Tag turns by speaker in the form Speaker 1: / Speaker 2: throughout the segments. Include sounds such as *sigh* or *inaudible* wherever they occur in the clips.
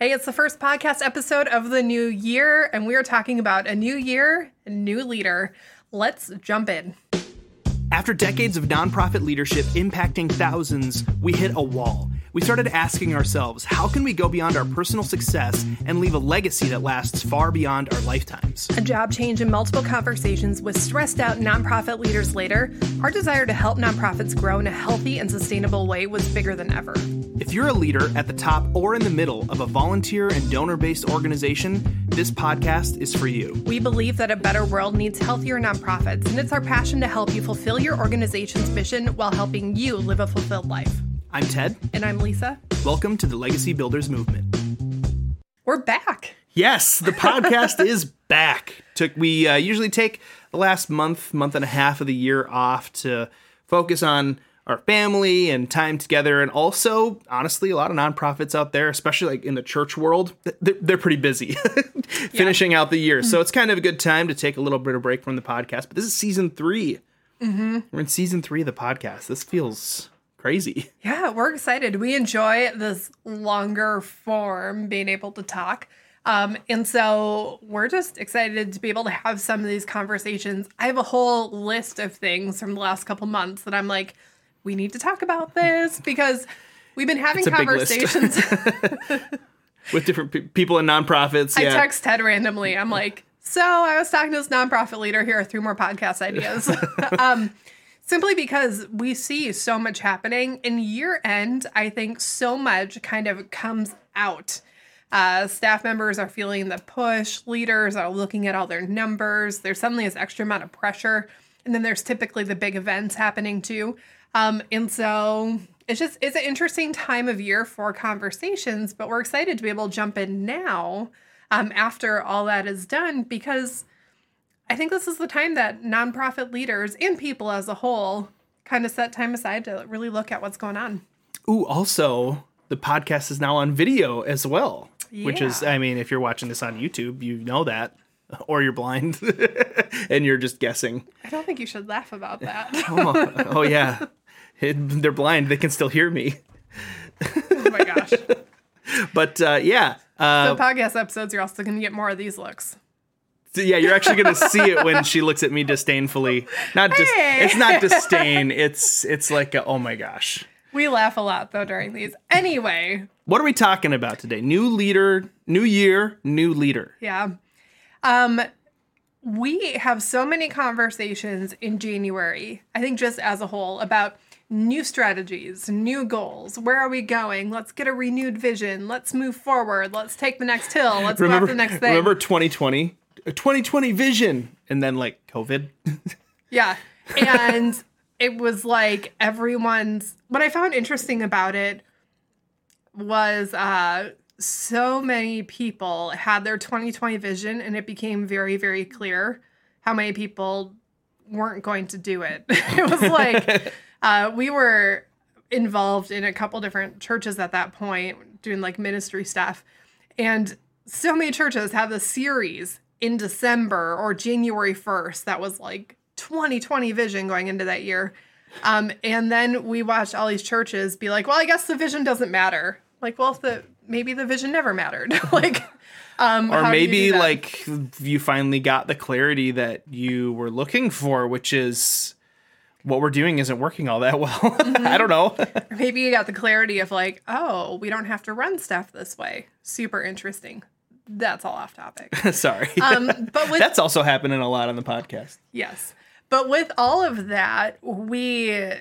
Speaker 1: Hey, it's the first podcast episode of the new year, and we are talking about a new year, a new leader. Let's jump in.
Speaker 2: After decades of nonprofit leadership impacting thousands, we hit a wall. We started asking ourselves, how can we go beyond our personal success and leave a legacy that lasts far beyond our lifetimes?
Speaker 1: A job change and multiple conversations with stressed out nonprofit leaders later, our desire to help nonprofits grow in a healthy and sustainable way was bigger than ever.
Speaker 2: If you're a leader at the top or in the middle of a volunteer and donor based organization, this podcast is for you.
Speaker 1: We believe that a better world needs healthier nonprofits, and it's our passion to help you fulfill your organization's mission while helping you live a fulfilled life.
Speaker 2: I'm Ted.
Speaker 1: And I'm Lisa.
Speaker 2: Welcome to the Legacy Builders Movement.
Speaker 1: We're back.
Speaker 2: Yes, the podcast is back. Took we uh, usually take the last month, month and a half of the year off to focus on our family and time together and also honestly a lot of nonprofits out there especially like in the church world they're, they're pretty busy *laughs* finishing yeah. out the year so it's kind of a good time to take a little bit of break from the podcast but this is season 3
Speaker 1: mm-hmm.
Speaker 2: we're in season three of the podcast this feels crazy *laughs*
Speaker 1: yeah we're excited we enjoy this longer form being able to talk um, and so we're just excited to be able to have some of these conversations. I have a whole list of things from the last couple months that I'm like, we need to talk about this because we've been having conversations *laughs* *laughs*
Speaker 2: with different pe- people and nonprofits.
Speaker 1: Yeah. I text Ted randomly. I'm like, so I was talking to this nonprofit leader here. Three more podcast ideas. um, simply because we see so much happening in year end. I think so much kind of comes out. Uh, staff members are feeling the push. Leaders are looking at all their numbers. There's suddenly this extra amount of pressure. And then there's typically the big events happening too. Um, and so it's just it's an interesting time of year for conversations, but we're excited to be able to jump in now um, after all that is done because I think this is the time that nonprofit leaders and people as a whole kind of set time aside to really look at what's going on.
Speaker 2: Ooh, also the podcast is now on video as well, yeah. which is I mean, if you're watching this on YouTube, you know that *laughs* or you're blind *laughs* and you're just guessing.
Speaker 1: I don't think you should laugh about that. *laughs*
Speaker 2: oh, oh, yeah. It, they're blind. They can still hear me.
Speaker 1: oh my gosh.
Speaker 2: But uh, yeah. Uh,
Speaker 1: so podcast episodes, you're also going to get more of these looks.
Speaker 2: So yeah, you're actually going to see it when she looks at me disdainfully. Not dis- hey. it's not disdain. It's it's like a, oh my gosh.
Speaker 1: We laugh a lot though during these. Anyway,
Speaker 2: what are we talking about today? New leader, new year, new leader.
Speaker 1: Yeah. Um, we have so many conversations in January, I think just as a whole, about new strategies, new goals. Where are we going? Let's get a renewed vision. Let's move forward. Let's take the next hill. Let's remember, go after the next thing.
Speaker 2: Remember 2020? 2020 vision. And then like COVID. *laughs*
Speaker 1: yeah. And it was like everyone's what I found interesting about it was uh so many people had their 2020 vision and it became very very clear how many people weren't going to do it *laughs* it was like *laughs* uh, we were involved in a couple different churches at that point doing like ministry stuff and so many churches have a series in december or january 1st that was like 2020 vision going into that year um, and then we watched all these churches be like well i guess the vision doesn't matter like well if the maybe the vision never mattered. *laughs* like, um,
Speaker 2: or maybe you like you finally got the clarity that you were looking for, which is what we're doing isn't working all that well. Mm-hmm. *laughs* I don't know. *laughs*
Speaker 1: maybe you got the clarity of like, oh, we don't have to run stuff this way. Super interesting. That's all off topic. *laughs*
Speaker 2: Sorry. Um, but *laughs* with, that's also happening a lot on the podcast.
Speaker 1: Yes. But with all of that, we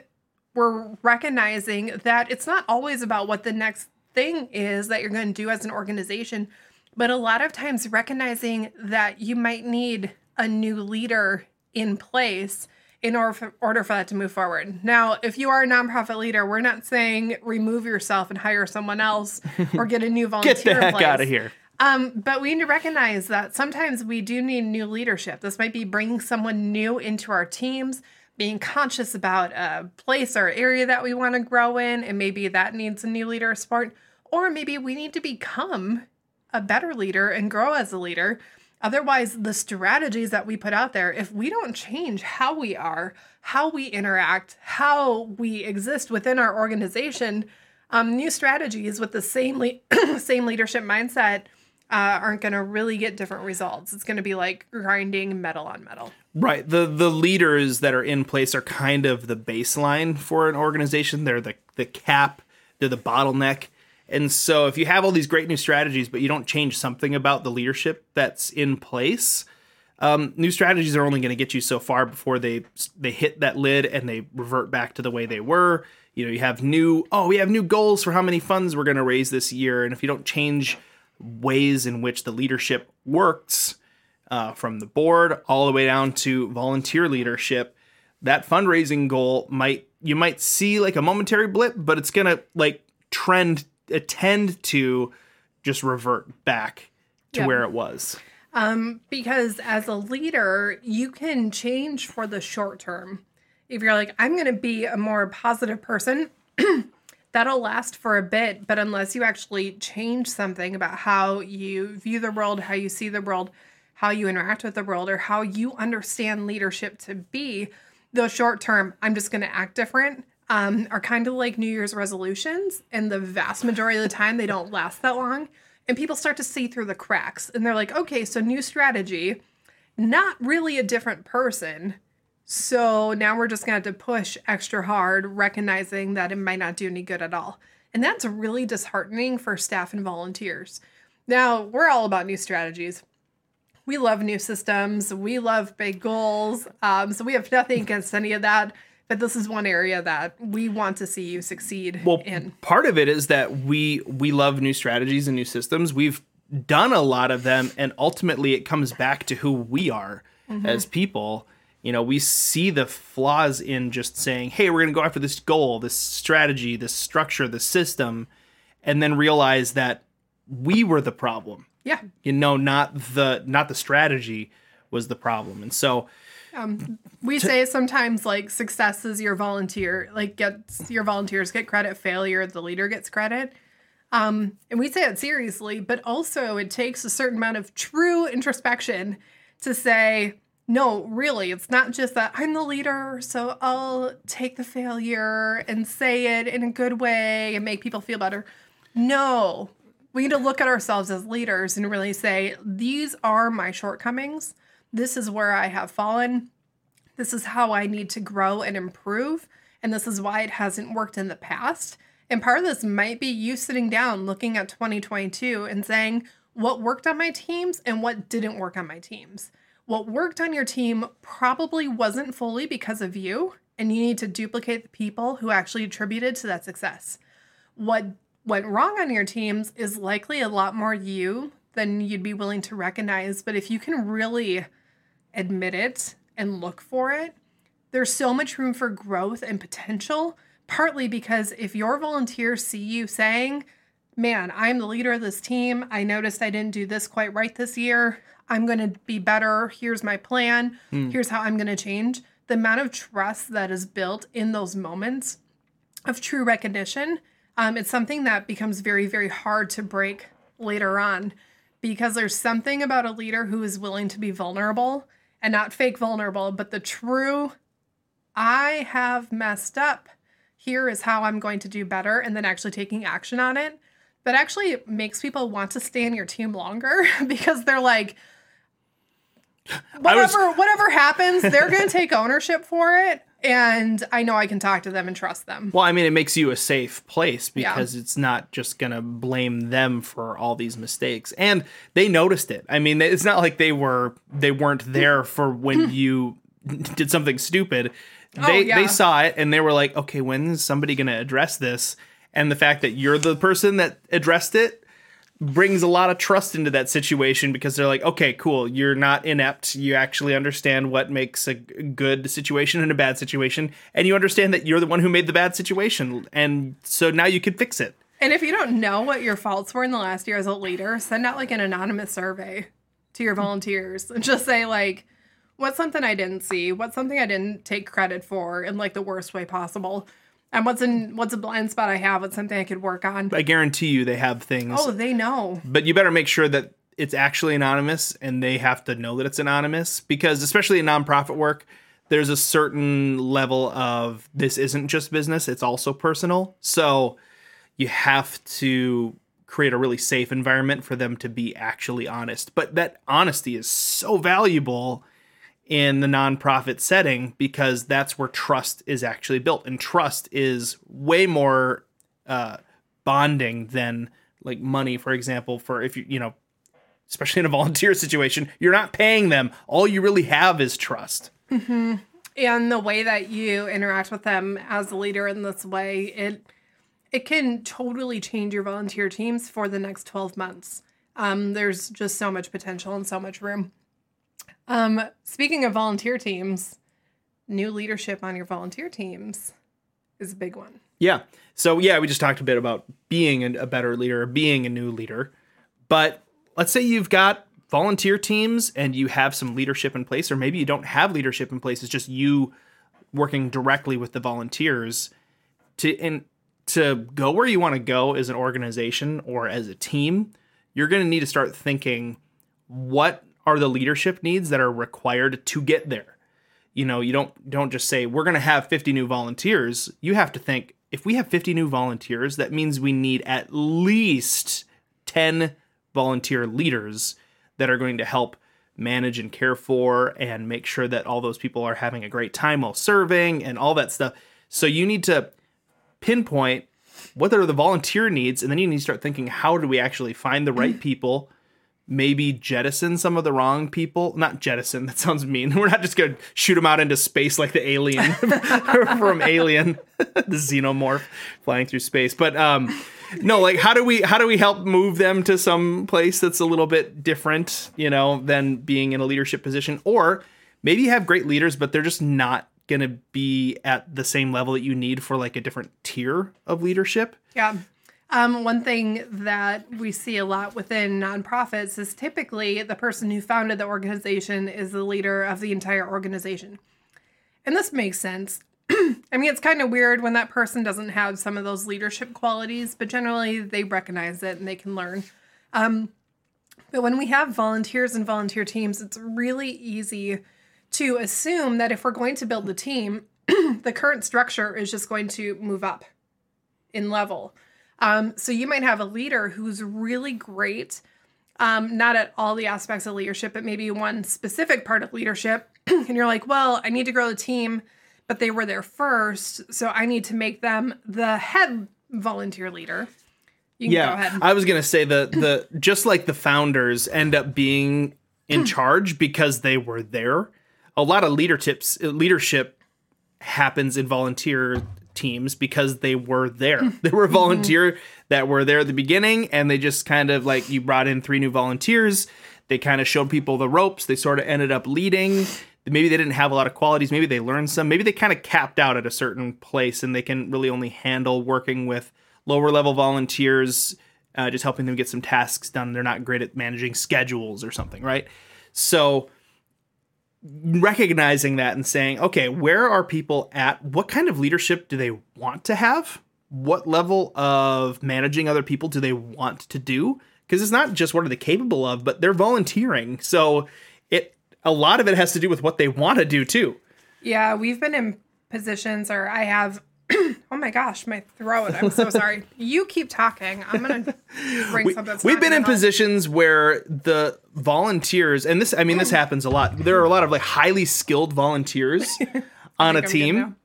Speaker 1: were recognizing that it's not always about what the next thing is that you're going to do as an organization. But a lot of times, recognizing that you might need a new leader in place in order for, order for that to move forward. Now, if you are a nonprofit leader, we're not saying remove yourself and hire someone else *laughs* or get a new volunteer.
Speaker 2: get the heck out of here.
Speaker 1: Um, but we need to recognize that sometimes we do need new leadership. This might be bringing someone new into our teams, being conscious about a place or area that we want to grow in, and maybe that needs a new leader support. Or maybe we need to become a better leader and grow as a leader. Otherwise, the strategies that we put out there, if we don't change how we are, how we interact, how we exist within our organization, Um, new strategies with the same le- *clears throat* same leadership mindset uh, aren't going to really get different results. It's going to be like grinding metal on metal.
Speaker 2: Right. The the leaders that are in place are kind of the baseline for an organization. They're the the cap, they're the bottleneck. And so if you have all these great new strategies but you don't change something about the leadership that's in place, um, new strategies are only going to get you so far before they they hit that lid and they revert back to the way they were. You know, you have new oh, we have new goals for how many funds we're going to raise this year and if you don't change ways in which the leadership works uh, from the board all the way down to volunteer leadership that fundraising goal might you might see like a momentary blip but it's gonna like trend attend to just revert back to
Speaker 1: Yeah.
Speaker 2: where it was
Speaker 1: Um, because as a leader, you can change for the short term. If you're like, I'm to be a more positive person, *clears throat* that'll last for a bit. But unless you actually change something about how you view the world, how you see the world, how you interact with the world, or how you understand leadership to be, the short term, I'm just going to act different, um, are kind of like New Year's resolutions. And the vast majority of the time, they don't last that long. And people start to see through the cracks. And they're like, okay, so new strategy, not really a different person. So now we're just going to have to push extra hard, recognizing that it might not do any good at all. And that's really disheartening for staff and volunteers. Now, we're all about new strategies. We love new systems. We love big goals. Um, so we have nothing against any of that. But this is one area that we want to see you succeed
Speaker 2: well
Speaker 1: in.
Speaker 2: part of it is that we we love new strategies and new systems we've done a lot of them and ultimately it comes back to who we are as people you know we see the flaws in just saying hey we're going to go after this goal this strategy this structure this system and then realize that we were the problem
Speaker 1: Yeah.
Speaker 2: you know not the not the strategy was the problem and so
Speaker 1: We say sometimes like success is your volunteer, like gets your volunteers get credit, failure the leader gets credit. Um, and we say it seriously, but also it takes a certain amount of true introspection to say, no, really, it's not just that I'm the leader, so I'll take the failure and say it in a good way and make people feel better. No, we need to look at ourselves as leaders and really say, these are my shortcomings. This is where I have fallen. This is how I need to grow and improve. And this is why it hasn't worked in the past. And part of this might be you sitting down looking at 2022 and saying, what worked on my teams and what didn't work on my teams. What worked on your team probably wasn't fully because of you, and you need to duplicate the people who actually attributed to that success. What went wrong on your teams is likely a lot more you than you'd be willing to recognize. But if you can really admit it and look for it, there's so much room for growth and potential. Partly because if your volunteers see you saying, Man, I'm the leader of this team. I noticed I didn't do this quite right this year. I'm going to be better. Here's my plan. Here's how I'm going to change. The amount of trust that is built in those moments of true recognition, um, it's something that becomes very, very hard to break later on because there's something about a leader who is willing to be vulnerable and not fake vulnerable, but the true, I have messed up. Here is how I'm going to do better, and then actually taking action on it. That actually makes people want to stay in your team longer *laughs* because they're like, *laughs*
Speaker 2: I was-
Speaker 1: whatever, whatever happens, they're going to take ownership for it. And I know I can talk to them and trust them.
Speaker 2: Well, I mean, it makes you a safe place because it's not just going to blame them for all these mistakes. And they noticed it. I mean, it's not like they were they weren't there for when *laughs* you did something stupid. Oh, they
Speaker 1: Oh, yeah.
Speaker 2: they saw it and they were like, "Okay, when is somebody going to address this?" And the fact that you're the person that addressed it brings a lot of trust into that situation because they're like, okay, cool, you're not inept. You actually understand what makes a good situation and a bad situation, and you understand that you're the one who made the bad situation, and so now you can fix it.
Speaker 1: And if you don't know what your faults were in the last year as a leader, send out like an anonymous survey to your volunteers and just say like, what's something I didn't see? What's something I didn't take credit for in like the worst way possible? And what's in what's a blind spot I have? What's something I could work on?
Speaker 2: I guarantee you they have things,
Speaker 1: Oh, they know.
Speaker 2: but you better make sure that it's actually anonymous, and they have to know that it's anonymous because, especially in nonprofit work. There's a certain level of this isn't just business, it's also personal. So you have to create a really safe environment for them to be actually honest. But that honesty is so valuable in the nonprofit setting because that's where trust is actually built. And trust is way more uh, bonding than like money, for example, for if you, you know, especially in a *laughs* volunteer situation, you're not paying them. All you really have is trust.
Speaker 1: Mm-hmm. And the way that you interact with them as a leader in this way, it it can totally change your volunteer teams for the next 12 months. Um, there's just so much potential and so much room. Um, speaking of volunteer teams, new leadership on your volunteer teams is a big one.
Speaker 2: Yeah. So yeah, we just talked a bit about being a better leader, being a new leader. But let's say you've got volunteer teams and you have some leadership in place, or maybe you don't have leadership in place. It's just you working directly with the volunteers to and to go where you want to go as an organization or as a team. You're going to need to start thinking what are the leadership needs that are required to get there. You know, you don't don't just say we're going to have 50 new volunteers. You have to think if we have 50 new volunteers, that means we need at least 10 volunteer leaders that are going to help manage and care for and make sure that all those people are having a great time while serving and all that stuff. So you need to pinpoint what are the volunteer needs and then you need to start thinking how do we actually find the right people maybe jettison some of the wrong people. Not jettison, that sounds mean. *laughs* We're not just going to shoot them out into space like the alien *laughs* from Alien, *laughs* the xenomorph flying through space. But um no, like how do we how do we help move them to some place that's a little bit different, you know, than being in a leadership position or maybe you have great leaders but they're just not going to be at the same level that you need for like a different tier of leadership.
Speaker 1: Yeah. Um, one thing that we see a lot within nonprofits is typically the person who founded the organization is the leader of the entire organization. And this makes sense. *clears throat* I mean, it's kind of weird when that person doesn't have some of those leadership qualities, but generally they recognize it and they can learn. Um, but when we have volunteers and volunteer teams, it's really easy to assume that if we're going to build the team, *clears throat* the current structure is just going to move up in level. Um, so you might have a leader who's really great, um, not at all the aspects of leadership, but maybe one specific part of leadership. *clears throat* and you're like, well, I need to grow the team, but they were there first. So I need to make them the head volunteer leader.
Speaker 2: yeah, I was gonna say the the just like the founders end up being in *clears throat* charge because they were there. A lot of leaderships leadership happens in volunteer teams because they were there. *laughs* They were a volunteer that were there at the beginning, and they just kind of like you brought in three new volunteers. They kind of showed people the ropes. They sort of ended up leading. Maybe they didn't have a lot of qualities. Maybe they learned some. Maybe they kind of capped out at a certain place, and they can really only handle working with lower level volunteers, uh, just helping them get some tasks done. They're not great at managing schedules or something, right? So recognizing that and saying, okay, where are people at? What kind of leadership do they want to have? What level of managing other people do they want to do? Because it's not just what are they capable of, but they're volunteering. So it a lot of it has to do with what they want to do too.
Speaker 1: Yeah, we've been in positions or I have *clears throat* oh my gosh, my throat. I'm so sorry. *laughs* you keep talking. I'm going to bring we, something.
Speaker 2: We've been in positions where the volunteers, and this, I mean, this happens a lot. There are a lot of like highly skilled volunteers *laughs* on a team.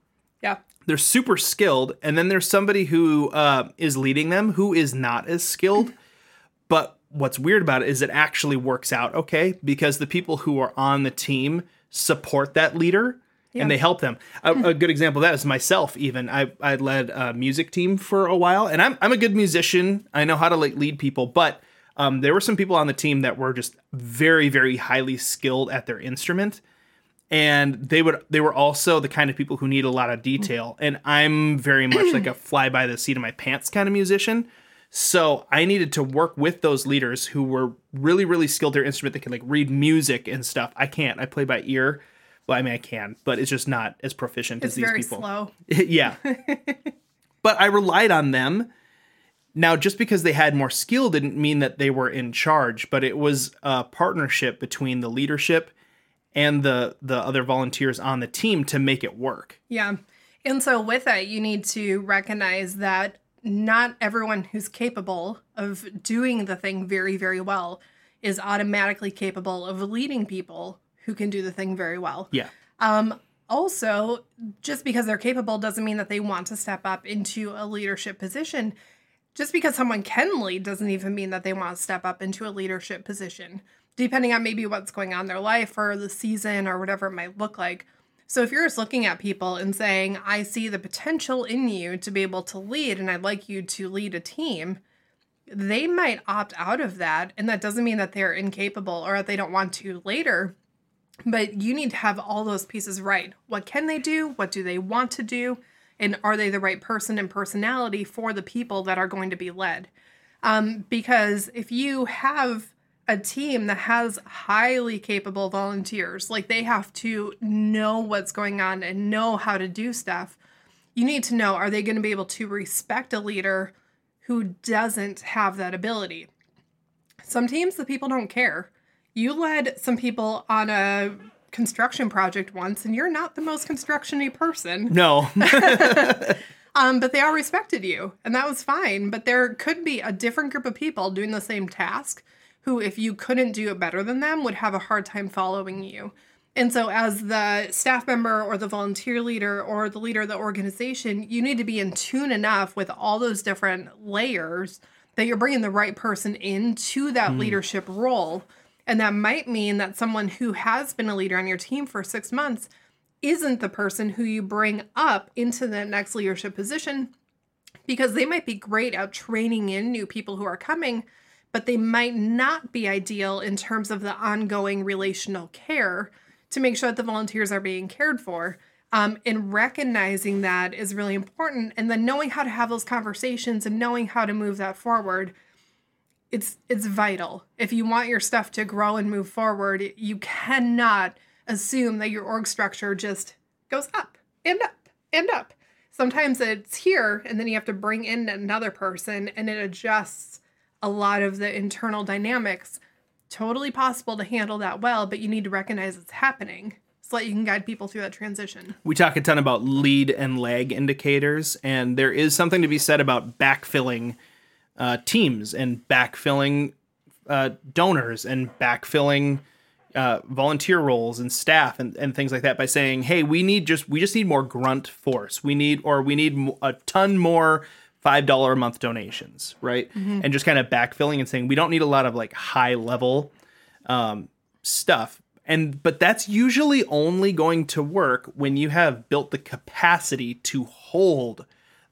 Speaker 1: Yeah.
Speaker 2: They're super skilled. And then there's somebody who uh, is leading them who is not as skilled. *laughs* but what's weird about it is it actually works out okay because the people who are on the team support that leader yeah. and they help them. A, *laughs* a, good example of that is myself. Even I I led a music team for a while, and I'm I'm a good musician. I know how to like lead people, but um, there were some people on the team that were just very very highly skilled at their instrument, and they would they were also the kind of people who need a lot of detail. And I'm very much like a *clears throat* fly by the seat of my pants kind of musician. So I needed to work with those leaders who were really, really skilled their instrument. They could like read music and stuff. I can't. I play by ear. Well, I mean, I can, but it's just not as proficient
Speaker 1: it's
Speaker 2: as these people.
Speaker 1: It's very
Speaker 2: people.
Speaker 1: Slow. *laughs*
Speaker 2: yeah. *laughs* but I relied on them. Now, just because they had more skill didn't mean that they were in charge, but it was a partnership between the leadership and the the other volunteers on the team to make it work.
Speaker 1: Yeah. And so with that, you need to recognize that not everyone who's capable of doing the thing very, very well is automatically capable of leading people who can do the thing very well.
Speaker 2: Yeah.
Speaker 1: Um, also, just because they're capable doesn't mean that they want to step up into a leadership position. Just because someone can lead doesn't even mean that they want to step up into a leadership position, depending on maybe what's going on in their life or the season or whatever it might look like. So, if you're just looking at people and saying, I see the potential in you to be able to lead and I'd like you to lead a team, they might opt out of that. And that doesn't mean that they're incapable or that they don't want to later but you need to have all those pieces right. What can they do? What do they want to do? And are they the right person and personality for the people that are going to be led? Um, because if you have a team that has highly capable volunteers, like they have to know what's going on and know how to do stuff, you need to know are they going to be able to respect a leader who doesn't have that ability? Some teams, the people don't care you led some people on a construction project once, and you're not the most constructiony person.
Speaker 2: No. *laughs* *laughs*
Speaker 1: um, but they all respected you, and that was fine. But there could be a different group of people doing the same task who, if you couldn't do it better than them, would have a hard time following you. And so, as the staff member or the volunteer leader or the leader of the organization, you need to be in tune enough with all those different layers that you're bringing the right person into that mm. leadership role and that might mean that someone who has been a leader on your team for six months isn't the person who you bring up into the next leadership position because they might be great at training in new people who are coming, but they might not be ideal in terms of the ongoing relational care to make sure that the volunteers are being cared for. Um, and recognizing that is really important. And then knowing how to have those conversations and knowing how to move that forward it's it's vital. If you want your stuff to grow and move forward, you cannot assume that your org structure just goes up and up and up. Sometimes it's here and then you have to bring in another person and it adjusts a lot of the internal dynamics. Totally possible to handle that well, but you need to recognize it's happening so that you can guide people through that transition.
Speaker 2: We talk a ton about lead and lag indicators, and there is something to be said about backfilling uh, teams and backfilling uh, donors and backfilling uh, volunteer roles and staff and, and things like that by saying, hey, we need just we just need more grunt force. We need or we need a ton more five dollar a month donations, right? Mm-hmm. And just kind of backfilling and saying we don't need a lot of like high level um, stuff. And but that's usually only going to work when you have built the capacity to hold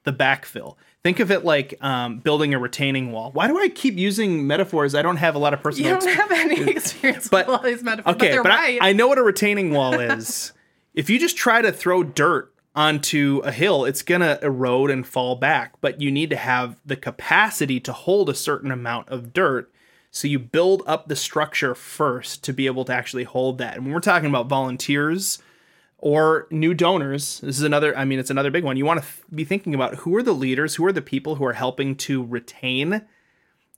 Speaker 2: the backfill. Think of it like um, building a retaining wall. Why do I keep using metaphors? I don't have a lot of personal.
Speaker 1: You don't have any experience but, with all these metaphors.
Speaker 2: Okay,
Speaker 1: but,
Speaker 2: but
Speaker 1: right.
Speaker 2: I, I know what a retaining wall is. *laughs* if you just try to throw dirt onto a hill, it's gonna erode and fall back. But you need to have the capacity to hold a certain amount of dirt. So you build up the structure first to be able to actually hold that. And when we're talking about volunteers or new donors. This is another, I mean, it's another big one. You want to be thinking about who are the leaders, who are the people who are helping to retain.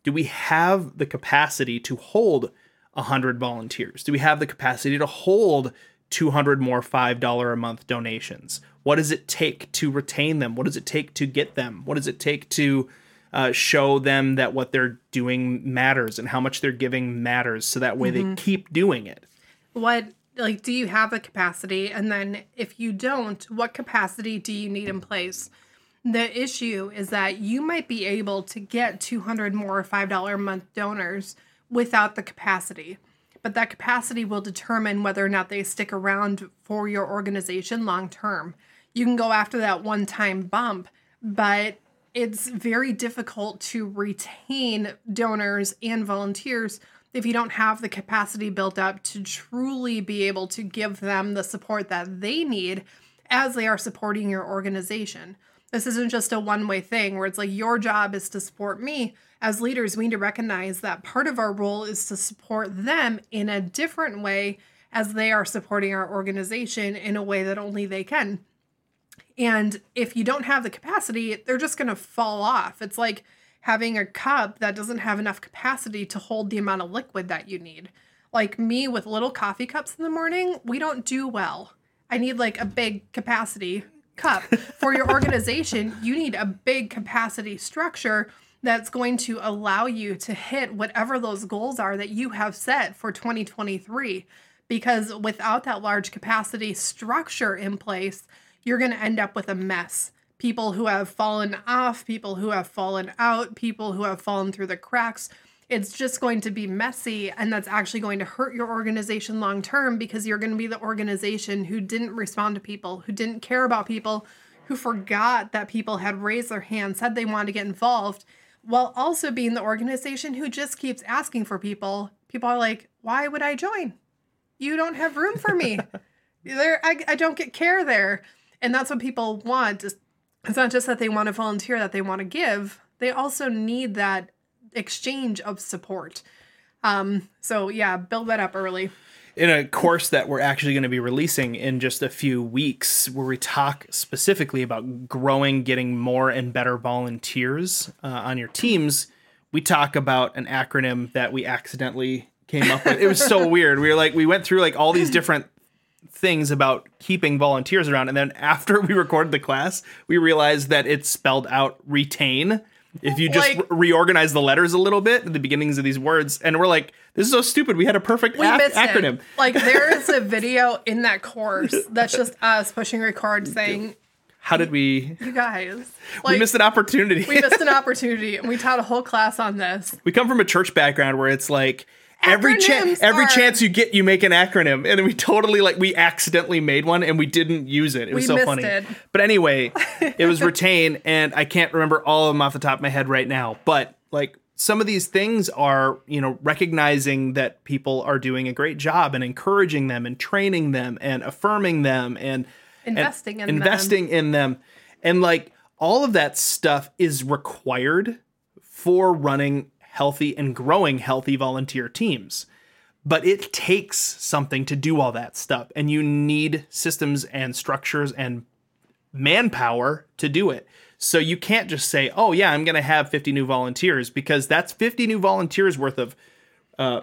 Speaker 2: Do we have the capacity to hold 100 volunteers? Do we have the capacity to hold 200 more $5 a month donations? What does it take to retain them? What does it take to get them? What does it take to uh, show them that what they're doing matters and how much they're giving matters so that way mm-hmm. they keep doing it?
Speaker 1: What like do you have the capacity? And then if you don't what capacity do you need in place? The issue is that you might be able to get 200 more $5 a month donors without the capacity. But that capacity will determine whether or not they stick around for your organization long term. You can go after that one time bump but it's very difficult to retain donors and volunteers if you don't have the capacity built up to truly be able to give them the support that they need as they are supporting your organization. This isn't just a one way thing where it's like your job is to support me. As leaders, we need to recognize that part of our role is to support them in a different way as they are supporting our organization in a way that only they can. And if you don't have the capacity, they're just going to fall off. It's like, having a cup that doesn't have enough capacity to hold the amount of liquid that you need. Like me with little coffee cups in the morning, we don't do well. I need like a big capacity cup. For your organization, *laughs* you need a big capacity structure that's going to allow you to hit whatever those goals are that you have set for 2023. Because without that large capacity structure in place, you're going to end up with a mess. People who have fallen off, people who have fallen out, people who have fallen through the cracks. It's just going to be messy, and that's actually going to hurt your organization long term because you're going to be the organization who didn't respond to people, who didn't care about people, who forgot that people had raised their hand, said they wanted to get involved, while also being the organization who just keeps asking for people. People are like, why would I join? You don't have room for me. *laughs* there, I, I don't get care there. And that's what people want. It's not just that they want to volunteer, that they want to give. They also need that exchange of support. Um, so yeah, build that up early.
Speaker 2: In a course that we're actually going to be releasing in just a few weeks, where we talk specifically about growing, getting more and better volunteers uh, on your teams, we talk about an acronym that we accidentally came up with. It was so *laughs* weird. We were like, we went through like all these different things about keeping volunteers around, and then after *laughs* we recorded the class, we realized that it spelled out retain. If you just
Speaker 1: Like-
Speaker 2: re- reorganize the letters a little bit at the beginnings of these words and we're like this is so stupid. We had a perfect
Speaker 1: We
Speaker 2: ac- acronym
Speaker 1: it. Like there is a *laughs* video in that course *laughs* that's just us pushing record saying,
Speaker 2: how did we
Speaker 1: "You guys,
Speaker 2: we missed an opportunity.
Speaker 1: we missed an opportunity, and we taught a whole class on this."
Speaker 2: we come from a church background where it's like every chance every chance you get you make an acronym. And we totally like we accidentally made one and we didn't use it. It was
Speaker 1: We
Speaker 2: so funny.
Speaker 1: it.
Speaker 2: but anyway *laughs* it was retain and i can't remember all of them off the top of my head right now. But like some of these things are you know recognizing that people are doing a great job and encouraging them and training them and affirming them and and
Speaker 1: Investing in them.
Speaker 2: investing in them. And like all of that stuff is required for running healthy and growing healthy volunteer teams. But it takes something to do all that stuff, and you need systems and structures and manpower to do it. So you can't just say, "Oh yeah, I'm going to have 50 new volunteers," because that's 50 new volunteers worth of uh,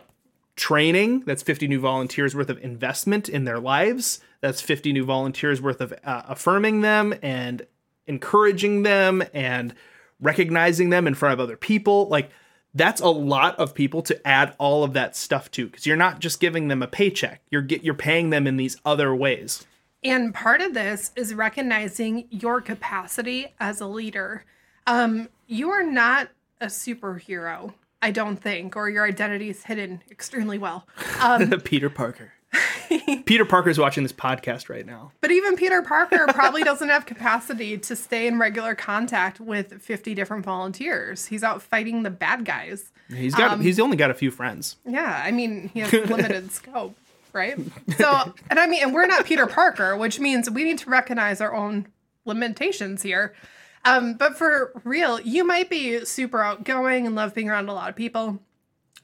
Speaker 2: training. That's 50 new volunteers worth of investment in their lives. That's 50 new volunteers worth of uh, affirming them and encouraging them and recognizing them in front of other people. Like that's a lot of people to add all of that stuff to because you're not just giving them a paycheck. You're get you're paying them in these other ways.
Speaker 1: And part of this is recognizing your capacity as a leader. Um, you are not a superhero, I don't think, or your identity is hidden extremely well. *laughs* Um,
Speaker 2: Peter Parker. *laughs* Peter Parker's watching this podcast right now.
Speaker 1: but even Peter Parker probably doesn't have capacity to stay in regular contact with 50 different volunteers. He's out fighting the bad guys.
Speaker 2: He's got he's only got a few friends.
Speaker 1: Yeah, I mean, he has *laughs* limited scope, right? So, and I mean, and we're not Peter Parker, which means we need to recognize our own limitations here. Um, but for real, you might be super outgoing and love being around a lot of people.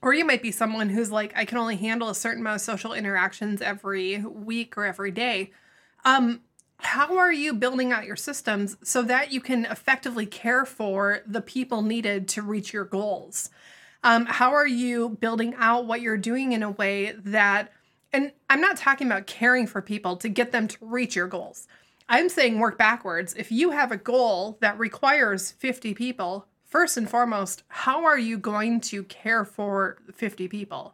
Speaker 1: Or you might be someone who's like, I can only handle a certain amount of social interactions every week or every day. Um, how are you building out your systems so that you can effectively care for the people needed to reach your goals? Um, how are you building out what you're doing in a way that, and I'm not talking about caring for people to get them to reach your goals. I'm saying work backwards. If you have a goal that requires 50 people, first and foremost, how are you going to care for 50 people?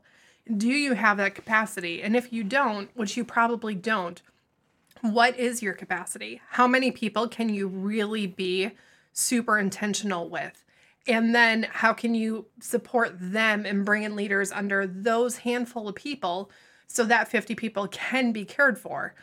Speaker 1: Do you have that capacity? And if you don't, which you probably don't, what is your capacity? How many people can you really be super intentional with? And then how can you support them and bring in leaders under those handful of people so that 50 people can be cared for?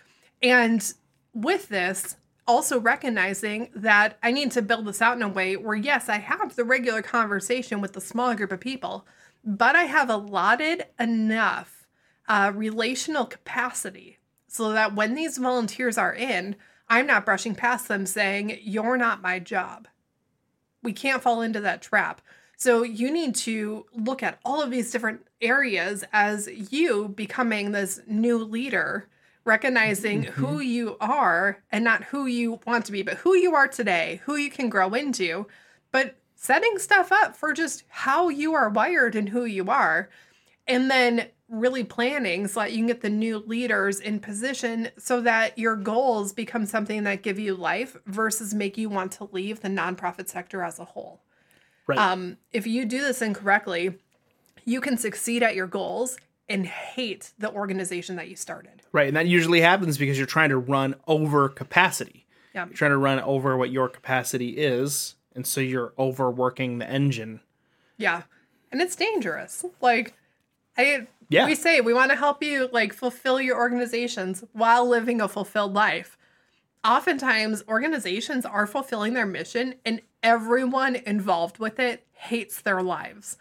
Speaker 1: And with this, also recognizing that I need to build this out in a way where, yes, I have the regular conversation with the small group of people, but I have allotted enough uh, relational capacity so that when these volunteers are in, I'm not brushing past them saying, You're not my job. We can't fall into that trap. So you need to look at all of these different areas as you becoming this new leader, recognizing who you are and not who you want to be, but who you are today, who you can grow into, but setting stuff up for just how you are wired and who you are. and then really planning so that you can get the new leaders in position so that your goals become something that give you life versus make you want to leave the nonprofit sector as a whole.
Speaker 2: Right.
Speaker 1: Um, if you do this incorrectly, you can succeed at your goals and hate the organization that you started.
Speaker 2: right. And that usually happens because you're trying to run over capacity.
Speaker 1: Yeah.
Speaker 2: You're trying to run over what your capacity is. And so you're overworking the engine.
Speaker 1: Yeah. And it's dangerous. Like I
Speaker 2: Yeah.
Speaker 1: we say we want to help you like fulfill your organizations while living a fulfilled life. Oftentimes organizations are fulfilling their mission and everyone involved with it hates their lives.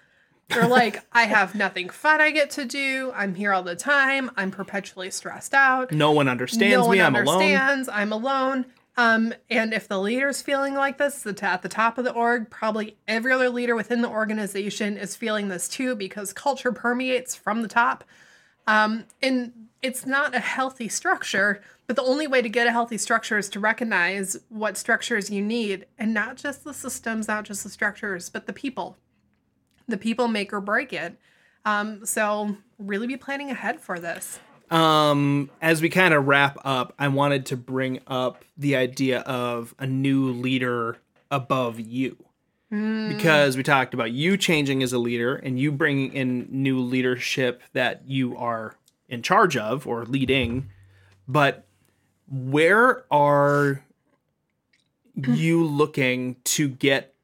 Speaker 1: They're like, I have nothing fun I get to do. I'm here all the time. I'm perpetually stressed out.
Speaker 2: No one understands
Speaker 1: no one
Speaker 2: me. I'm alone.
Speaker 1: I'm alone. Um, and if the leader's feeling like this the t- at the top of the org, probably every other leader within the organization is feeling this too because culture permeates from the top. Um, and it's not a healthy structure, but the only way to get a healthy structure is to recognize what structures you need and not just the systems, not just the structures, but the people. The people make or break it. Um, so really be planning ahead for this.
Speaker 2: Um, as we kind of wrap up, I wanted to bring up the idea of a new leader above you. Because we talked about you changing as a leader and you bringing in new leadership that you are in charge of or leading. But where are you looking to get,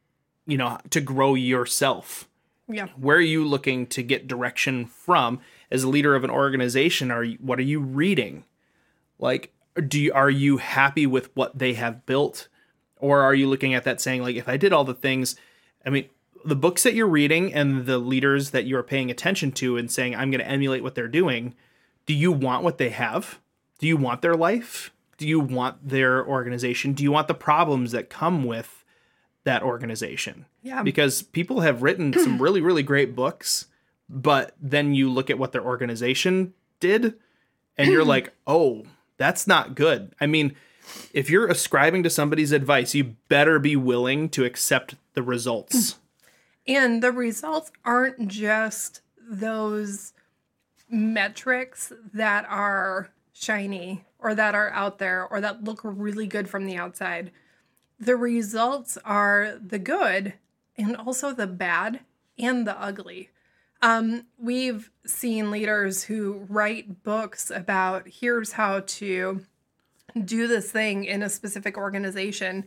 Speaker 2: you know, to grow yourself?
Speaker 1: Yeah.
Speaker 2: where are you looking to get direction from as a leader of an organization? Are you, what are you reading? Like do you, are you happy with what they have built? Or are you looking at that saying like if i did all the things i mean the books that you're reading and the leaders that you're paying attention to and saying i'm going to emulate what they're doing do you want what they have? Do you want their life? Do you want their organization? Do you want the problems that come with that organization
Speaker 1: Yeah.
Speaker 2: because people have written some *clears throat* really really great books but then you look at what their organization did and you're like *clears throat* oh that's not good i mean if you're ascribing to somebody's advice you better be willing to accept the results hmm.
Speaker 1: And the results aren't just those metrics that are shiny or that are out there or that look really good from the outside. The results are the good and also the bad and the ugly. Um, we've seen leaders who write books about here's how to do this thing in a specific organization.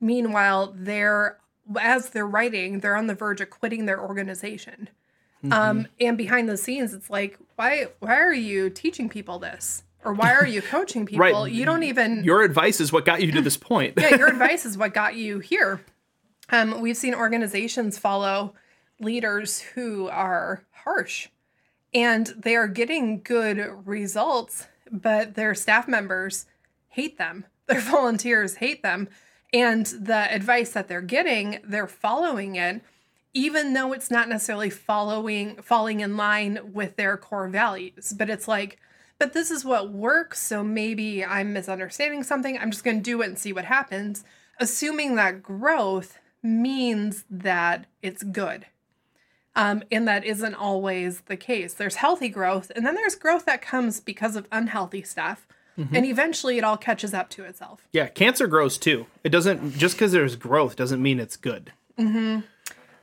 Speaker 1: Meanwhile, they're as they're writing, they're on the verge of quitting their organization. Um, and behind the scenes, it's like, why why are you teaching people this? Or why are you coaching *laughs* people?
Speaker 2: Right.
Speaker 1: You don't even
Speaker 2: your advice is what got you to this point
Speaker 1: yeah, your *laughs* advice is what got you here. Um, we've seen organizations follow leaders who are harsh and they are getting good results, but their staff members hate them. *laughs* Their volunteers hate them. And the advice that they're getting, they're following it, even though it's not necessarily following falling in line with their core values. But it's like, but this is what works, so maybe I'm misunderstanding something. I'm just going to do it and see what happens, assuming that growth means that it's good. Um, and that isn't always the case. There's healthy growth, and then there's growth that comes because of unhealthy stuff. And eventually it all catches up to itself.
Speaker 2: yeah cancer grows too it doesn't just because there's growth doesn't mean it's good Hmm.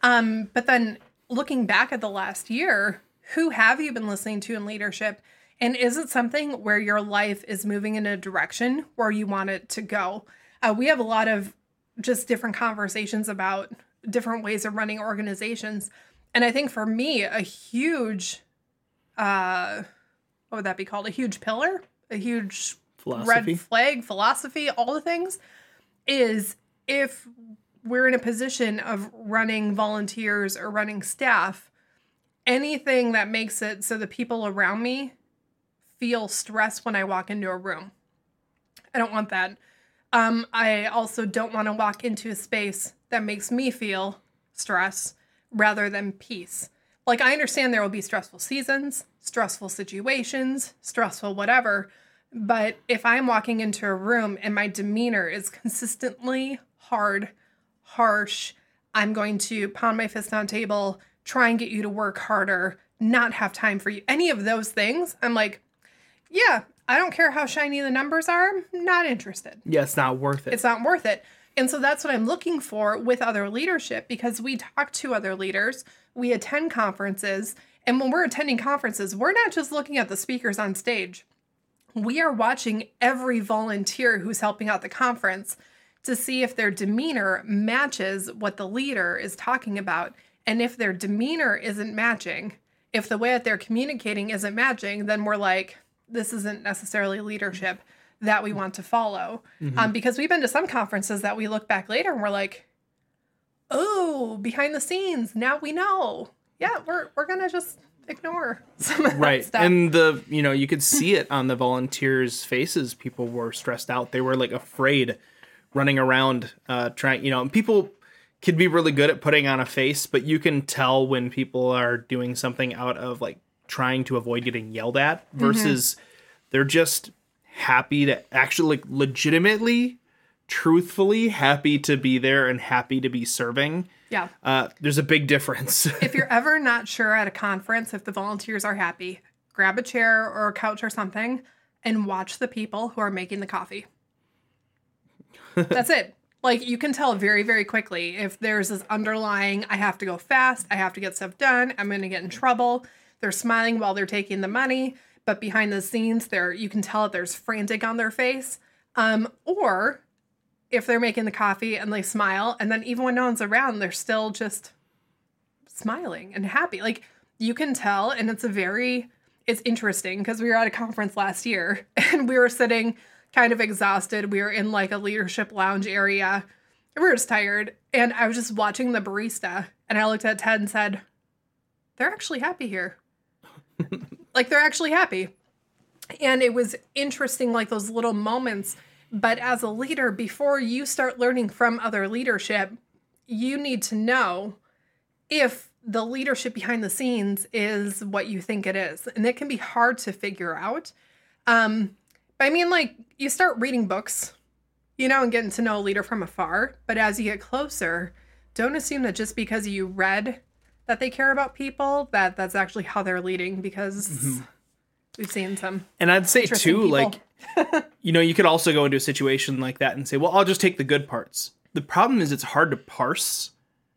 Speaker 1: Um, but then looking back at the last year, who have you been listening to in leadership? And is it something where your life is moving in a direction where you want it to go? Uh, we have a lot of just different conversations about different ways of running organizations. And I think for me, a huge, uh, what would that be called? A huge pillar, a huge
Speaker 2: philosophy
Speaker 1: red flag philosophy, all the things, is if we're in a position of running volunteers or running staff, anything that makes it so the people around me feel stress when I walk into a room. I don't want that. Um, I also don't want to walk into a space that makes me feel stress rather than peace. Like, I understand there will be stressful seasons, stressful situations, stressful whatever. But if I'm walking into a room and my demeanor is consistently hard, harsh, I'm going to pound my fist on table, try and get you to work harder, not have time for you. Any of those things, I'm like, yeah, I don't care how shiny the numbers are, not interested.
Speaker 2: Yeah, it's not worth it.
Speaker 1: It's not worth it. And so that's what I'm looking for with other leadership because we talk to other leaders, we attend conferences, and when we're attending conferences, we're not just looking at the speakers on stage. We are watching every volunteer who's helping out the conference to see if their demeanor matches what the leader is talking about. And if their demeanor isn't matching, if the way that they're communicating isn't matching, then we're like, this isn't necessarily leadership that we want to follow. Um, because we've been to some conferences that we look back later and we're like, oh, behind the scenes, now we know. Yeah, we're we're gonna just ignore *laughs* some of that
Speaker 2: right
Speaker 1: stuff.
Speaker 2: and the you know you could see it on the volunteers faces people were stressed out they were like afraid running around uh trying you know and people could be really good at putting on a face but you can tell when people are doing something out of like trying to avoid getting yelled at versus they're just happy to actually like legitimately truthfully happy to be there and happy to be serving
Speaker 1: yeah.
Speaker 2: uh there's a big difference *laughs*
Speaker 1: if you're ever not sure at a conference if the volunteers are happy, grab a chair or a couch or something and watch the people who are making the coffee. *laughs* That's it. Like you can tell very, very quickly if there's this underlying, I have to go fast, I have to get stuff done, I'm gonna get in trouble. They're smiling while they're taking the money, but behind the scenes, they're you can tell there's frantic on their face. Um, or if they're making the coffee and they smile, and then even when no one's around, they're still just smiling and happy. Like you can tell, and it's a very it's interesting because we were at a conference last year *laughs* and we were sitting kind of exhausted. We were in like a leadership lounge area. And we were just tired. And I was just watching the barista and I looked at Ted and said, They're actually happy here. *laughs* like they're actually happy. And it was interesting, like those little moments. But as a leader, before you start learning from other leadership, you need to know if the leadership behind the scenes is what you think it is. And it can be hard to figure out. Um, but I mean, like, you start reading books, you know, and getting to know a leader from afar. But as you get closer, don't assume that just because you read that they care about people, that that's actually how they're leading because we've seen some.
Speaker 2: and i'd say too
Speaker 1: people.
Speaker 2: like *laughs* you know, you could also go into a situation like that and say, well, I'll just take the good parts. The problem is it's hard to parse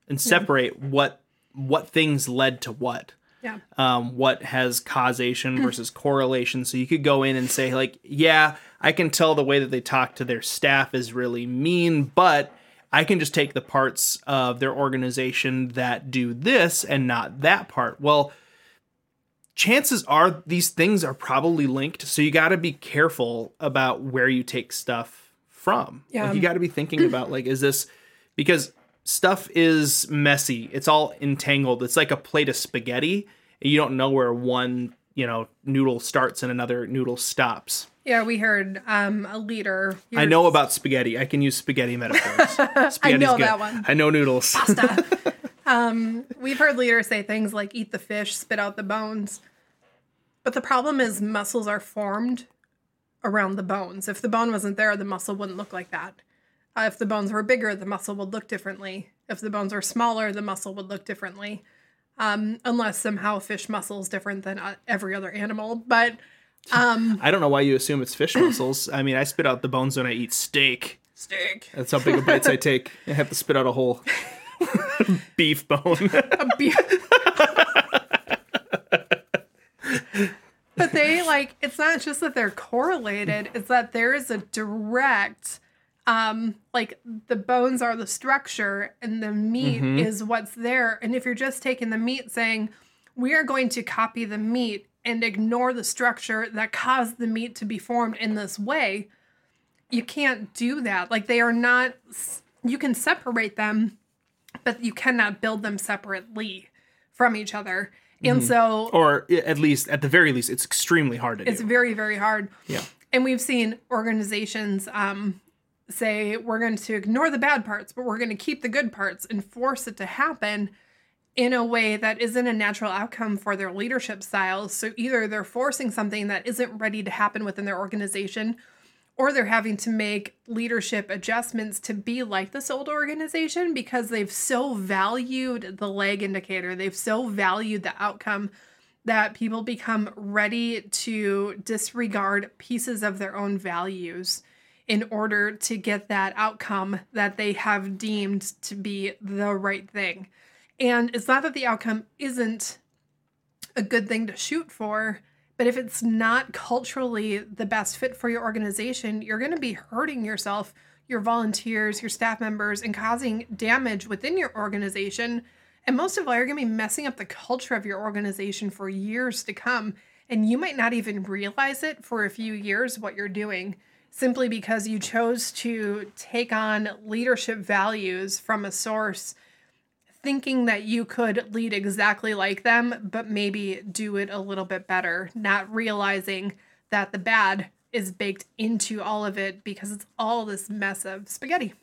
Speaker 2: and separate what what things led to what.
Speaker 1: Yeah.
Speaker 2: Um, what has causation versus correlation. So you could go in and say, like, yeah, I can tell the way that they talk to their staff is really mean, but I can just take the parts of their organization that do this and not that part. Well, chances are these things are probably linked. So you got to be careful about where you take stuff from.
Speaker 1: Yeah.
Speaker 2: Like you got to be thinking about like, is this because stuff is messy? It's all entangled. It's like a plate of spaghetti. You don't know where one you know noodle starts and another noodle stops.
Speaker 1: Yeah, we heard um, a leader.
Speaker 2: I know about spaghetti. I can use spaghetti metaphors. *laughs* Spaghetti's
Speaker 1: know
Speaker 2: good.
Speaker 1: that one.
Speaker 2: I know noodles. Pasta. *laughs*
Speaker 1: um, we've heard leaders say things like eat the fish, spit out the bones. But the problem is muscles are formed around the bones. If the bone wasn't there, the muscle wouldn't look like that. Uh, if the bones were bigger, the muscle would look differently. If the bones were smaller, the muscle would look differently. Um, unless somehow fish muscle is different than uh, every other animal. But um, *laughs*
Speaker 2: I don't know why you assume it's fish muscles. I mean, I spit out the bones when I eat steak.
Speaker 1: steak.
Speaker 2: That's how big of bites I take. *laughs* I have to spit out a whole *laughs* beef bone.
Speaker 1: a beef. but they like it's not just that they're correlated, it's that there is a direct um like the bones are the structure and the meat is what's there. And if you're just taking the meat saying we are going to copy the meat and ignore the structure that caused the meat to be formed in this way, you can't do that. Like they are not you can separate them but you cannot build them separately from each other. And so
Speaker 2: or at least, at the very least, it's extremely hard to
Speaker 1: it's
Speaker 2: do.
Speaker 1: It's very, very hard.
Speaker 2: Yeah.
Speaker 1: And we've seen organizations um, say, we're going to ignore the bad parts, but we're going to keep the good parts and force it to happen in a way that isn't a natural outcome for their leadership styles. So either they're forcing something that isn't ready to happen within their organization, or they're having to make leadership adjustments to be like this old organization because they've so valued the leg indicator, they've so valued the outcome that people become ready to disregard pieces of their own values in order to get that outcome that they have deemed to be the right thing. And it's not that the outcome isn't a good thing to shoot for, but if it's not culturally the best fit for your organization, you're going to be hurting yourself, your volunteers, your staff members, and causing damage within your organization. And most of all, you're going to be messing up the culture of your organization for years to come. And you might not even realize it for a few years what you're doing simply because you chose to take on leadership values from a source thinking that you could lead exactly like them, but maybe do it a little bit better, not realizing that the bad is baked into all of it because it's all this mess of spaghetti.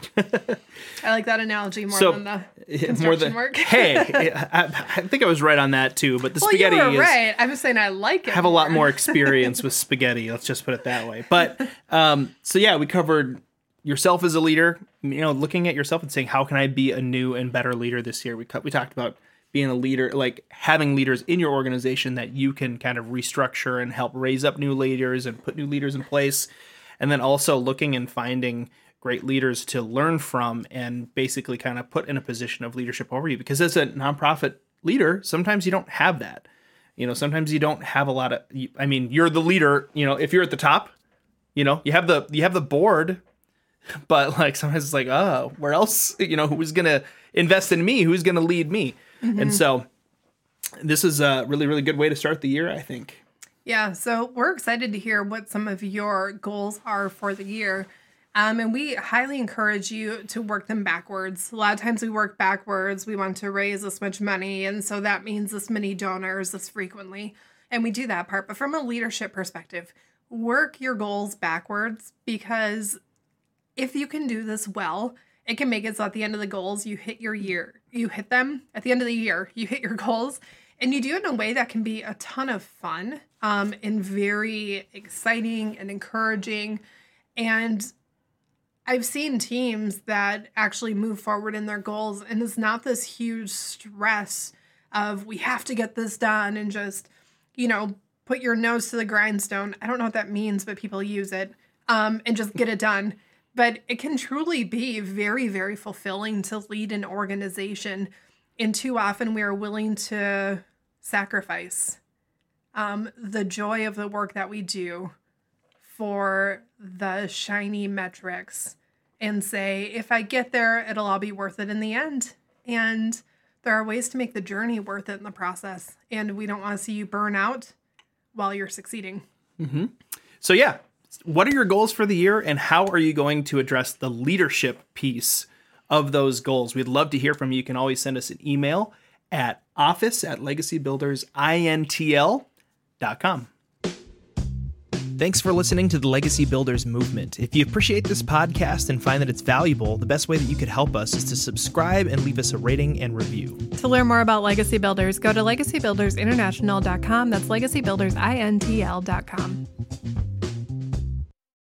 Speaker 1: *laughs* I like that analogy more
Speaker 2: So,
Speaker 1: than the *laughs*
Speaker 2: more
Speaker 1: construction
Speaker 2: than
Speaker 1: work. *laughs*
Speaker 2: hey, I, I think I was right on that too. But the
Speaker 1: well,
Speaker 2: spaghetti
Speaker 1: you were
Speaker 2: is
Speaker 1: right. I'm just saying I like it.
Speaker 2: have a lot more experience with spaghetti. Let's just put it that way. But um, so yeah, we covered yourself as a leader. You know, looking at yourself and saying, how can I be a new and better leader this year? We we talked about being a leader, like having leaders in your organization that you can kind of restructure and help raise up new leaders and put new leaders in place, and then also looking and finding great leaders to learn from and basically kind of put in a position of leadership over you. Because as a nonprofit leader, sometimes you don't have that you know sometimes you don't have a lot of i mean you're the leader you know if you're at the top you know you have the you have the board *laughs* but like sometimes it's like oh where else you know who's gonna invest in me who's gonna lead me and so this is a really really good way to start the year i think
Speaker 1: Yeah, so we're excited to hear what some of your goals are for the year. Um, and we highly encourage you to work them backwards. A lot of times we work backwards. We want to raise this much money, and so that means this many donors this frequently. And we do that part. But from a leadership perspective, work your goals backwards because if you can do this well, it can make it so at the end of the goals, you hit your year, you hit them at the end of the year, you hit your goals, and you do it in a way that can be a ton of fun um, and very exciting and encouraging. And I've seen teams that actually move forward in their goals, and it's not this huge stress of we have to get this done and just, you know, put your nose to the grindstone. I don't know what that means, but people use it um, and just get it done. But it can truly be very, very fulfilling to lead an organization. And too often we are willing to sacrifice um, the joy of the work that we do for the shiny metrics and say, if I get there, it'll all be worth it in the end. And there are ways to make the journey worth it in the process. And we don't want to see you burn out while you're succeeding.
Speaker 2: so yeah what are your goals for the year and how are you going to address the leadership piece of those goals we'd love to hear from you you can always send us an email at office at legacybuildersintl.com Thanks for listening to the Legacy Builders Movement. If you appreciate this podcast and find that it's valuable, the best way that you could help us is to subscribe and leave us a rating and review.
Speaker 1: To learn more about Legacy Builders, go to legacybuildersinternational.com. That's legacybuildersintl.com.